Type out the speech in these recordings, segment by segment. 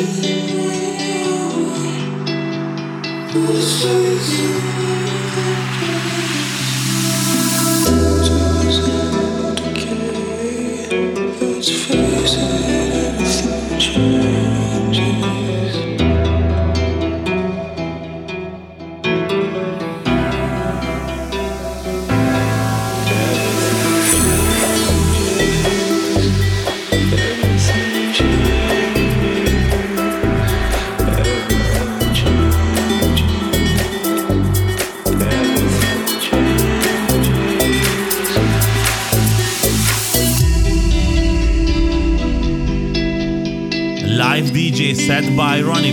Thank you. By Rony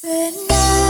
Good night.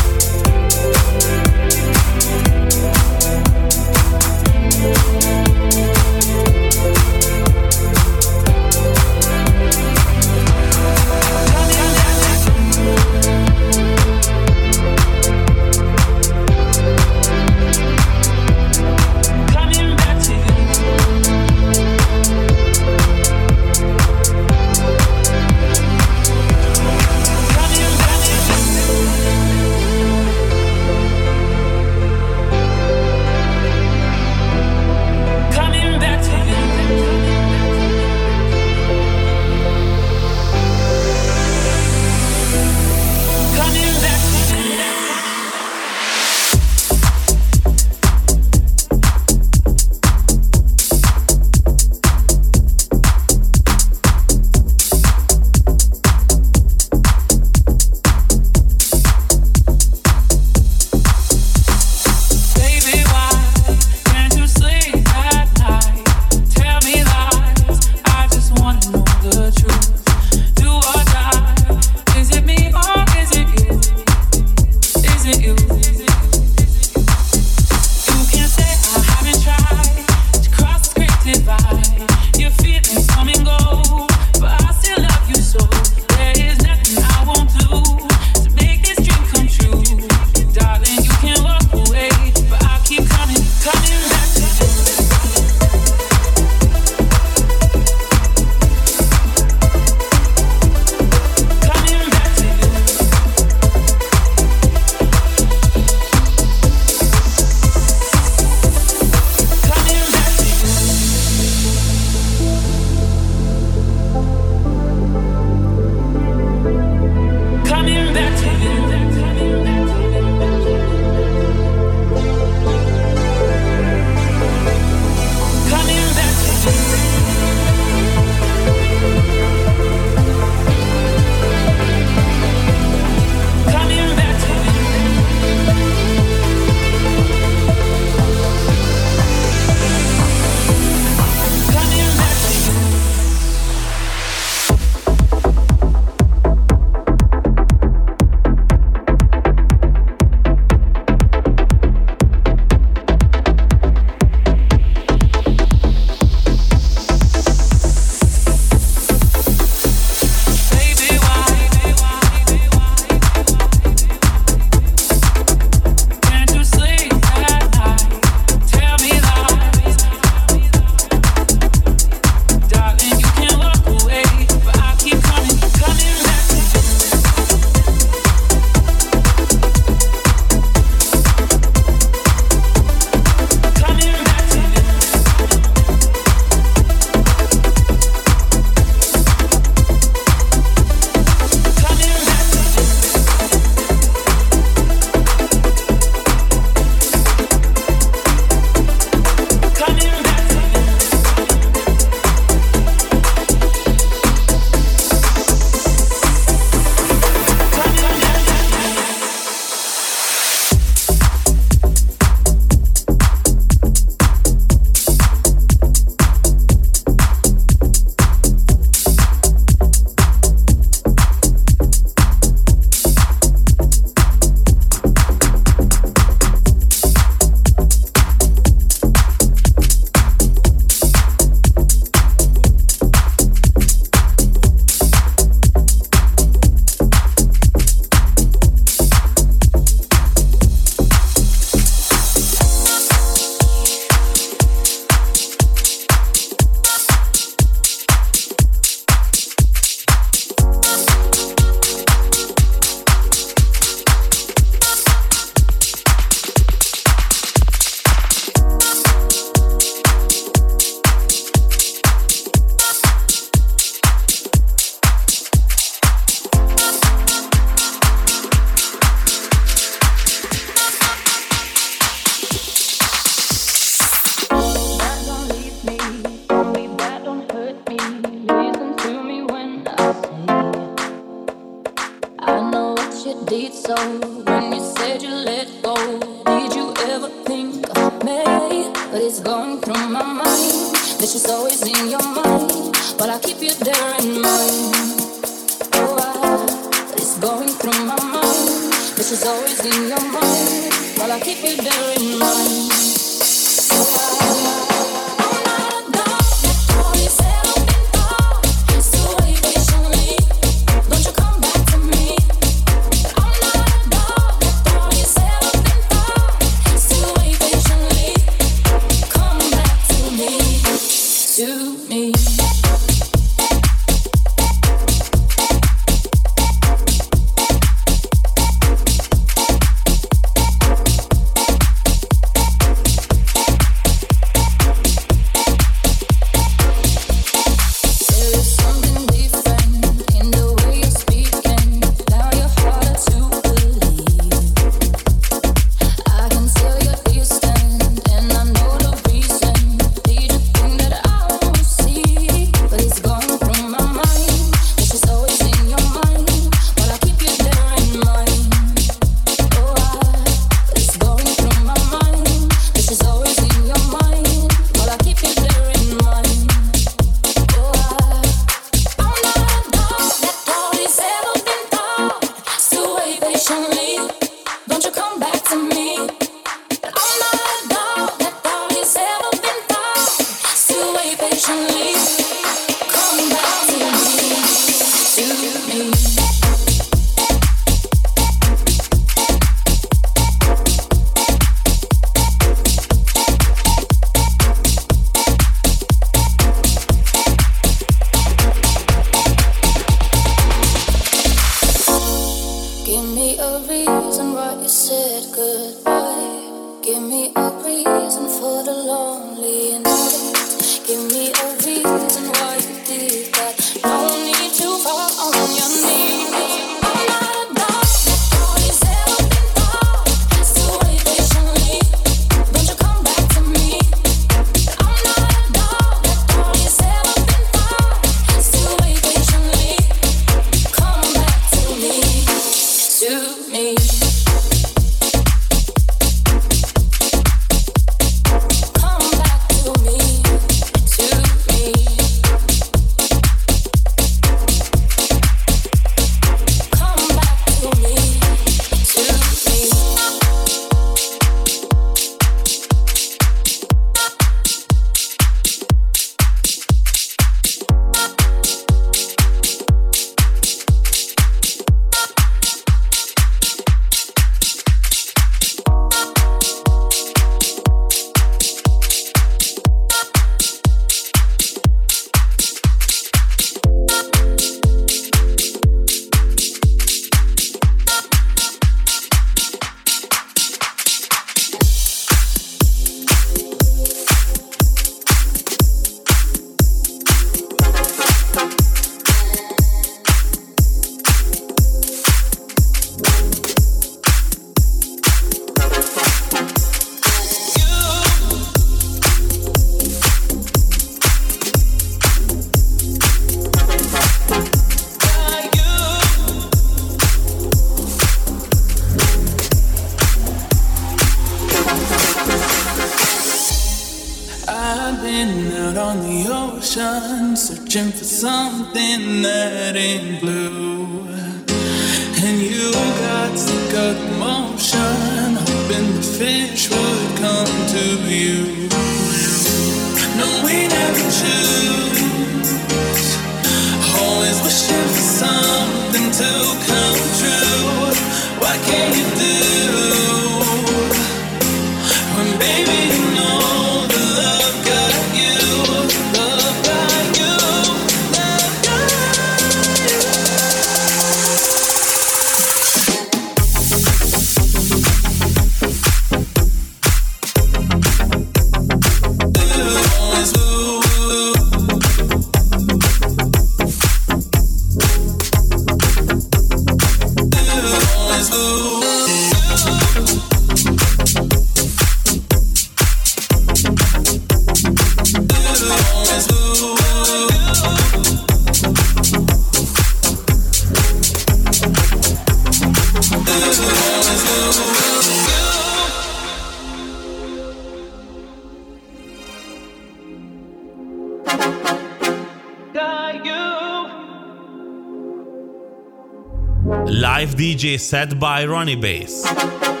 Set by Rony Bass.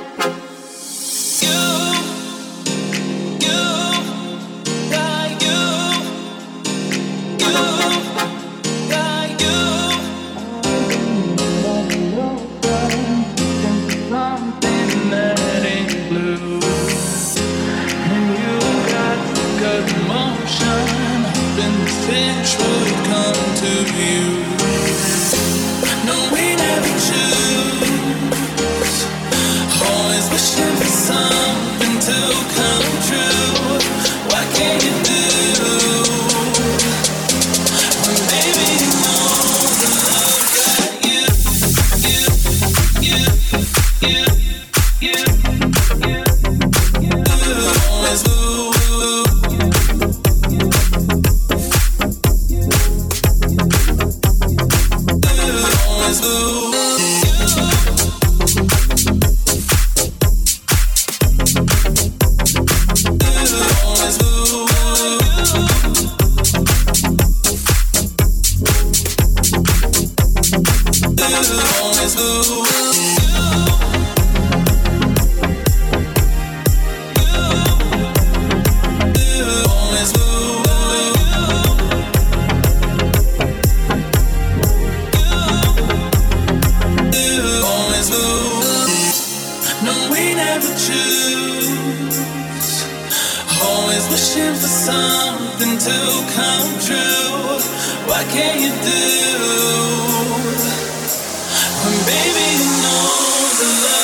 to choose. Always wishing for something to come true. What can you do? When baby, you know the love.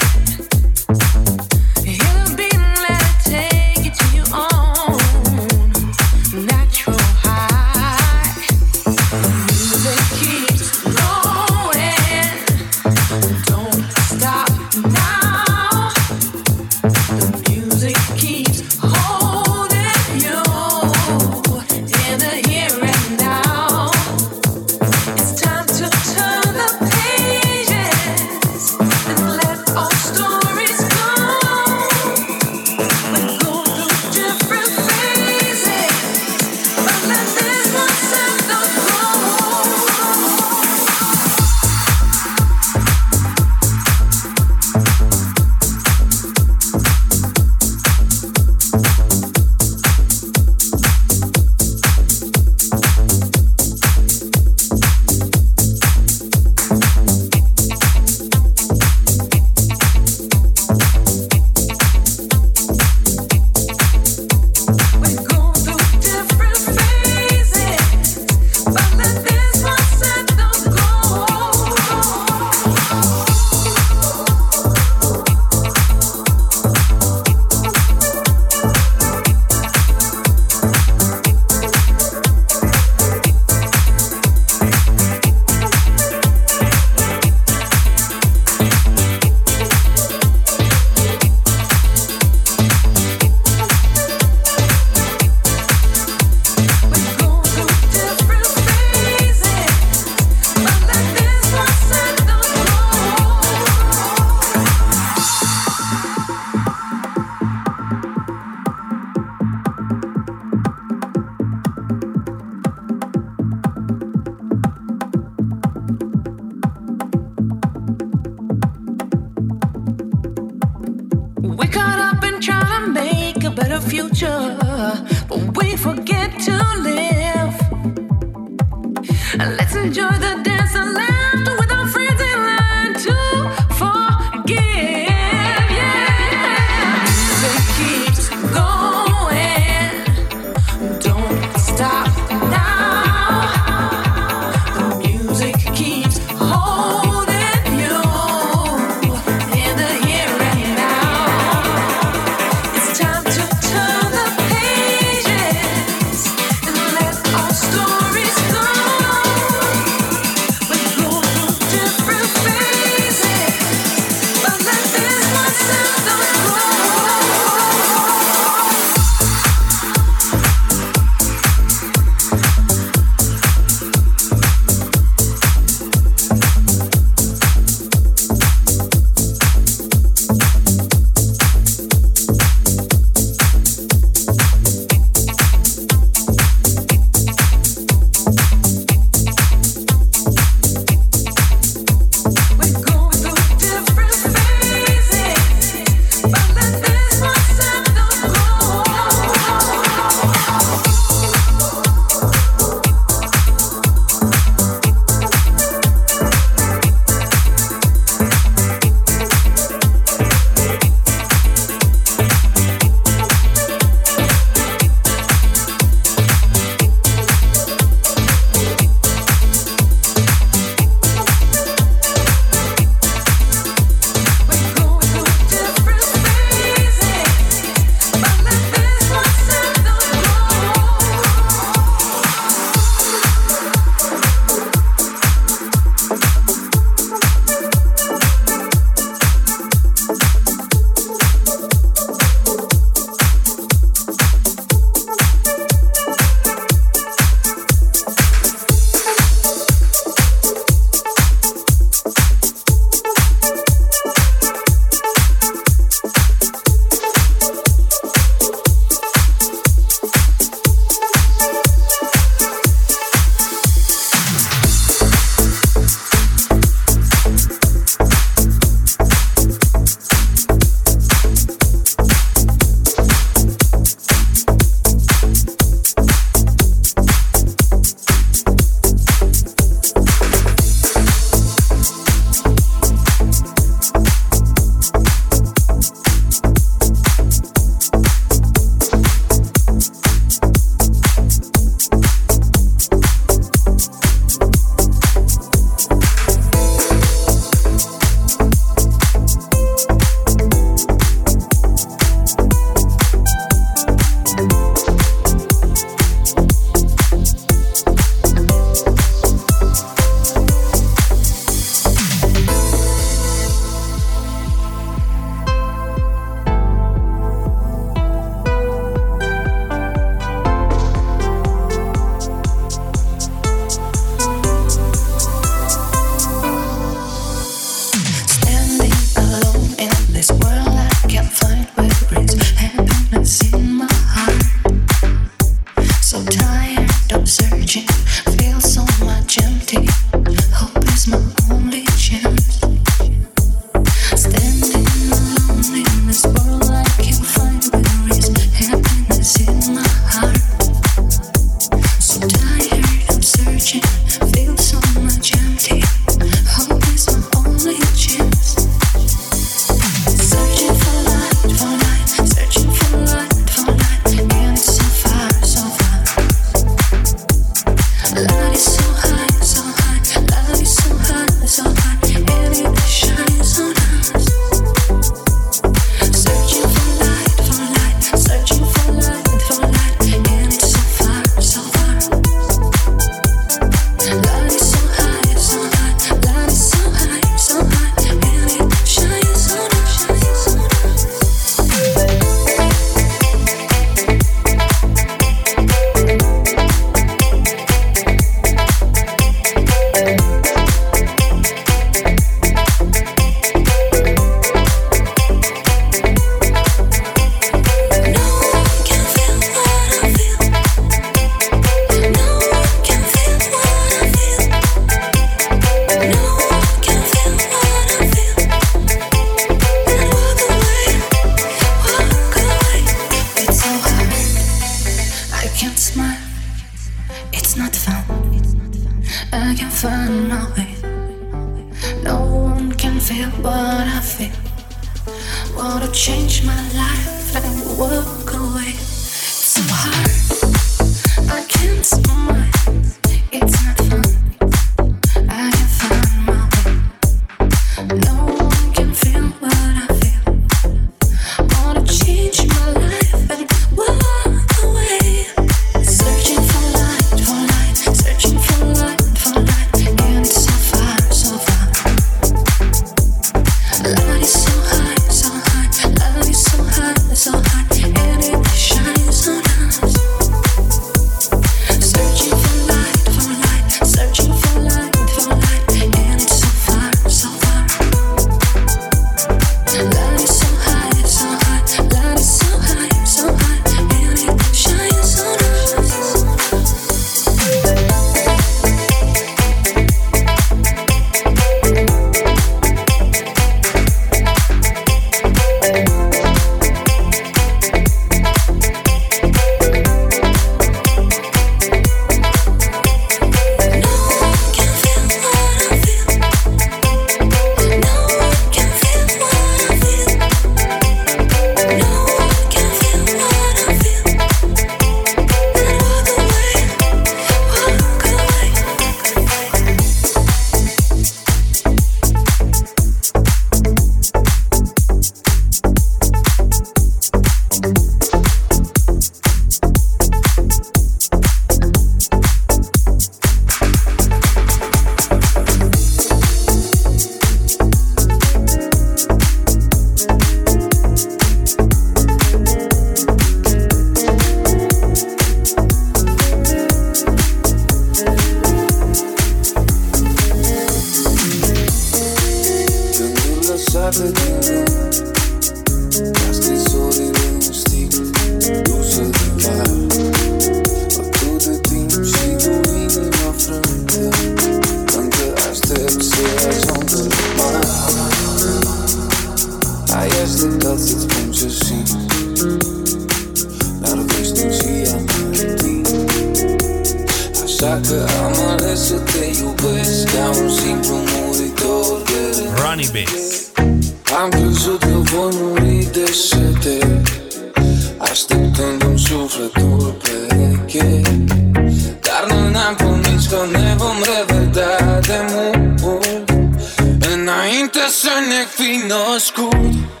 sønne nægt fint og skudt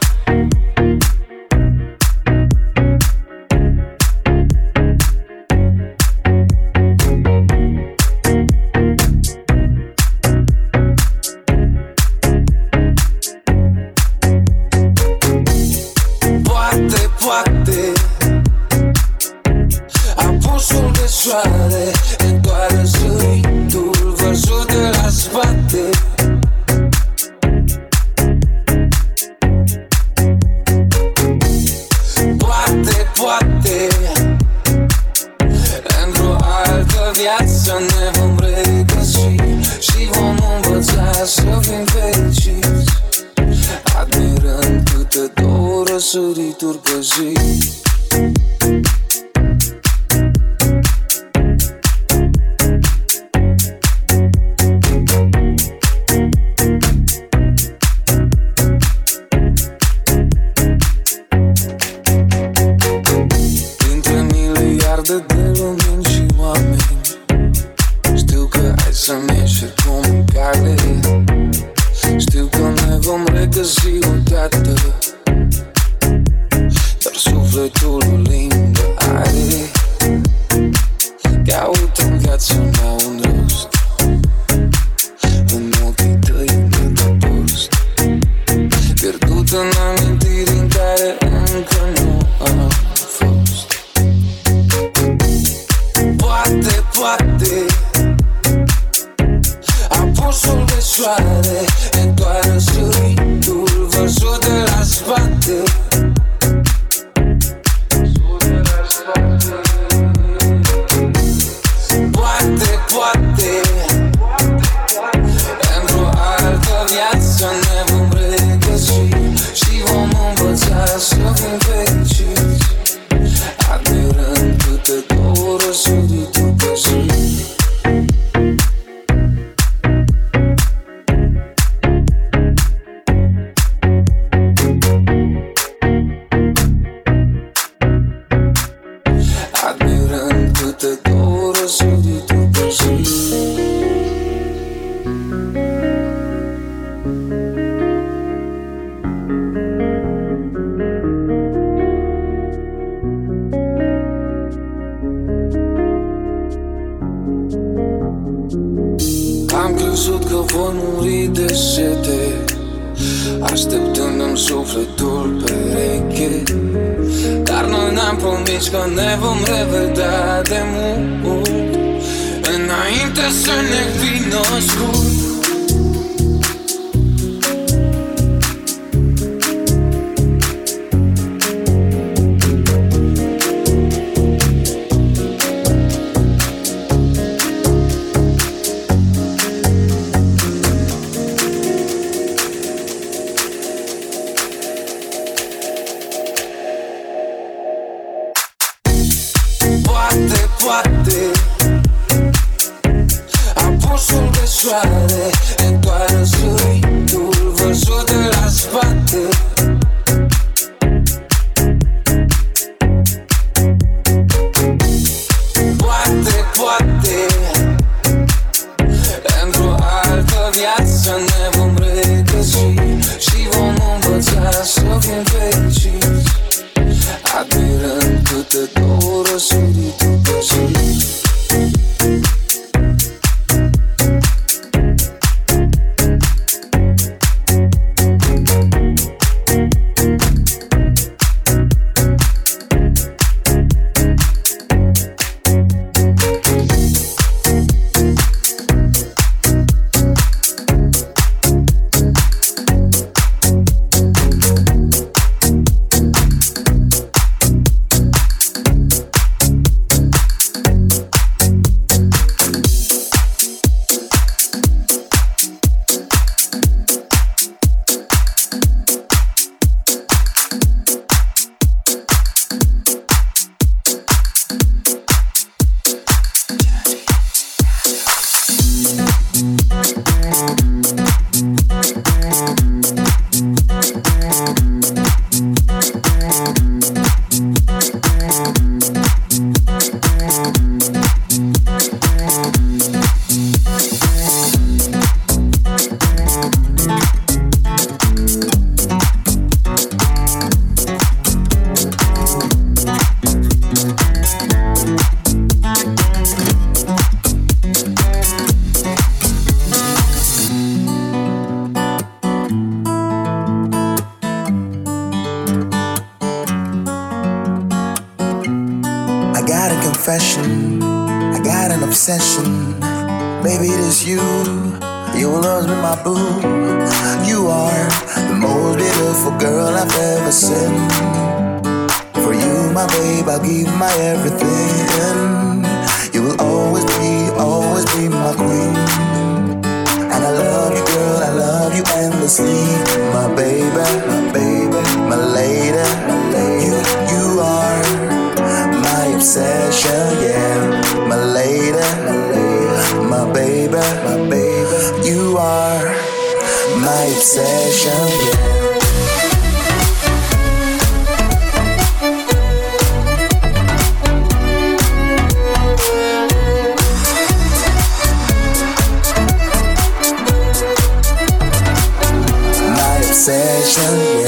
always be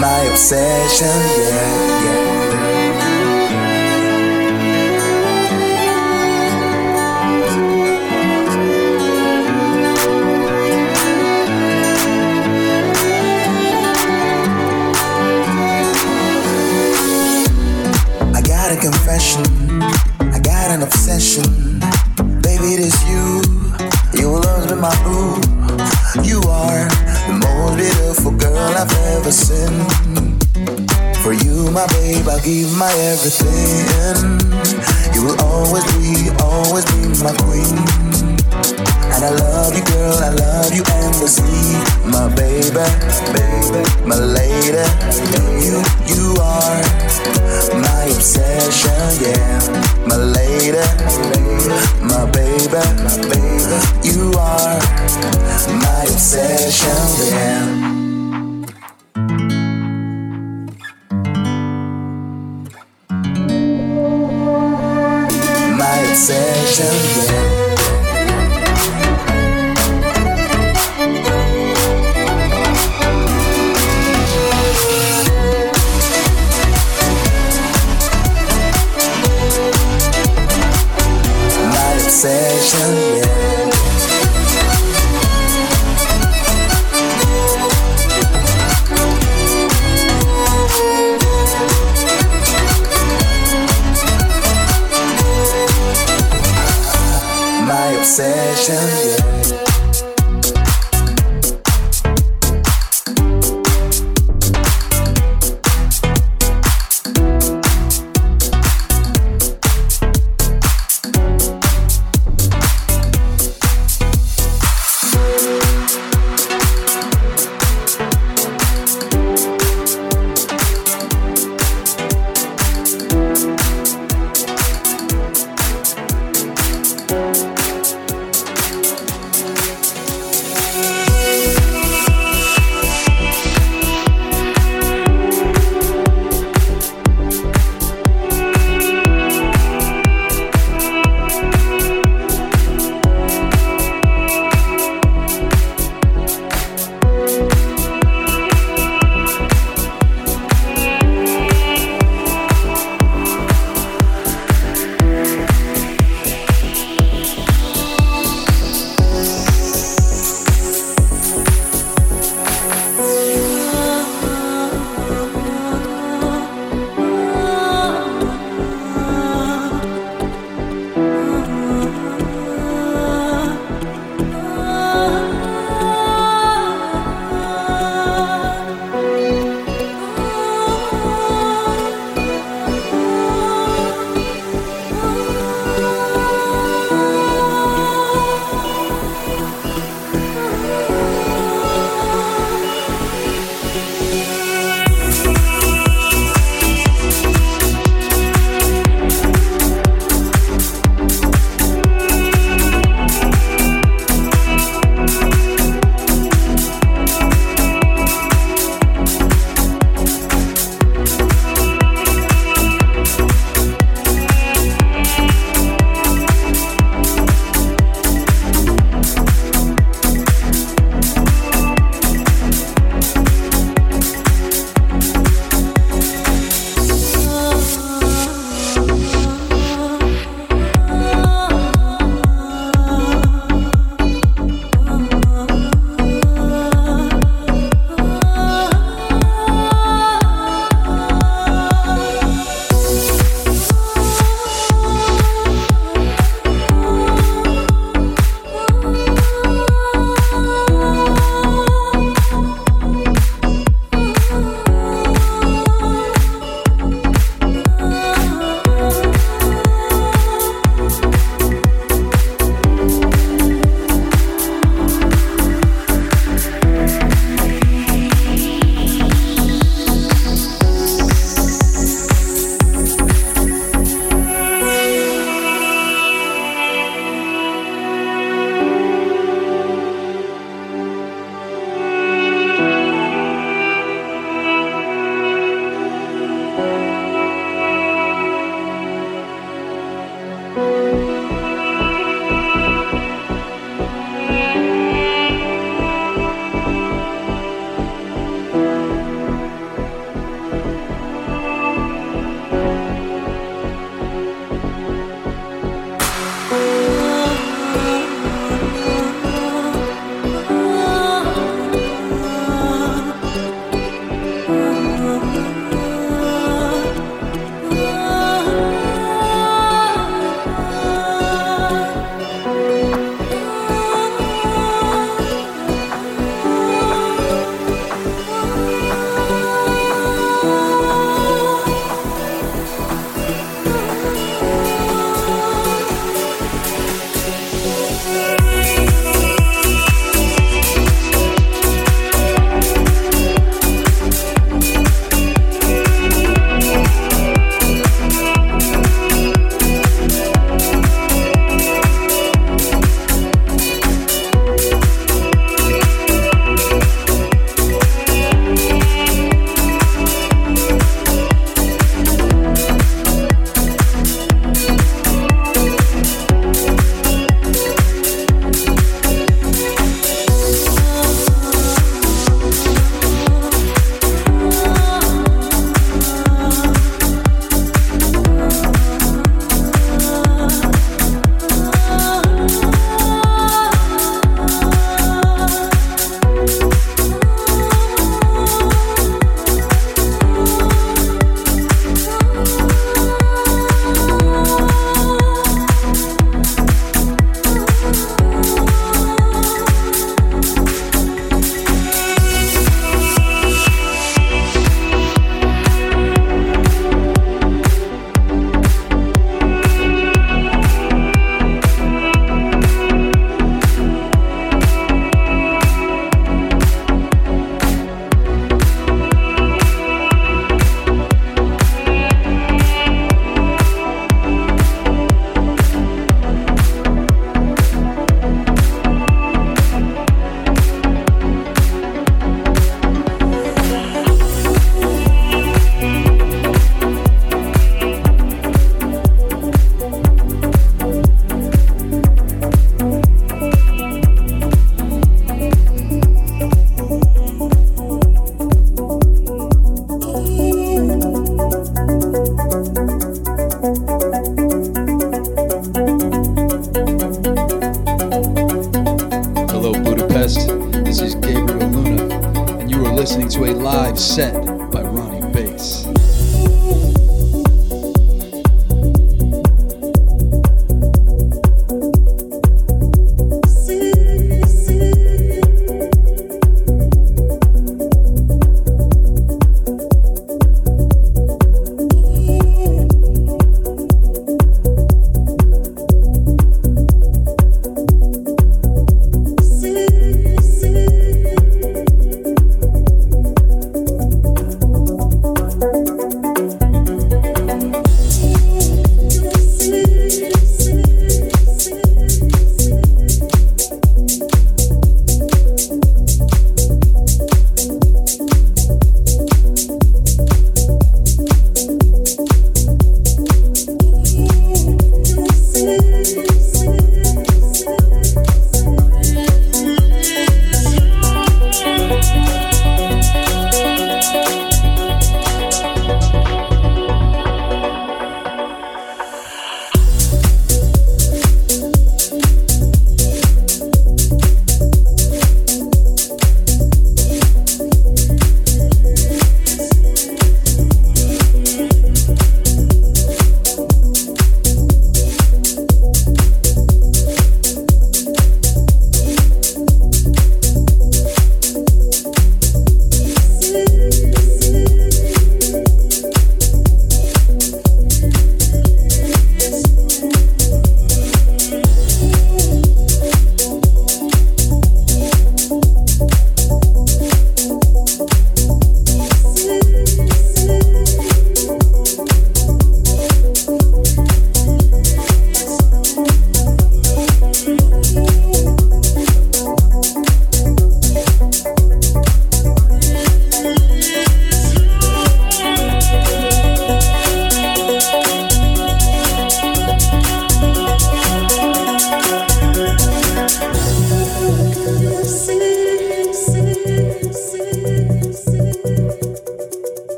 my queen.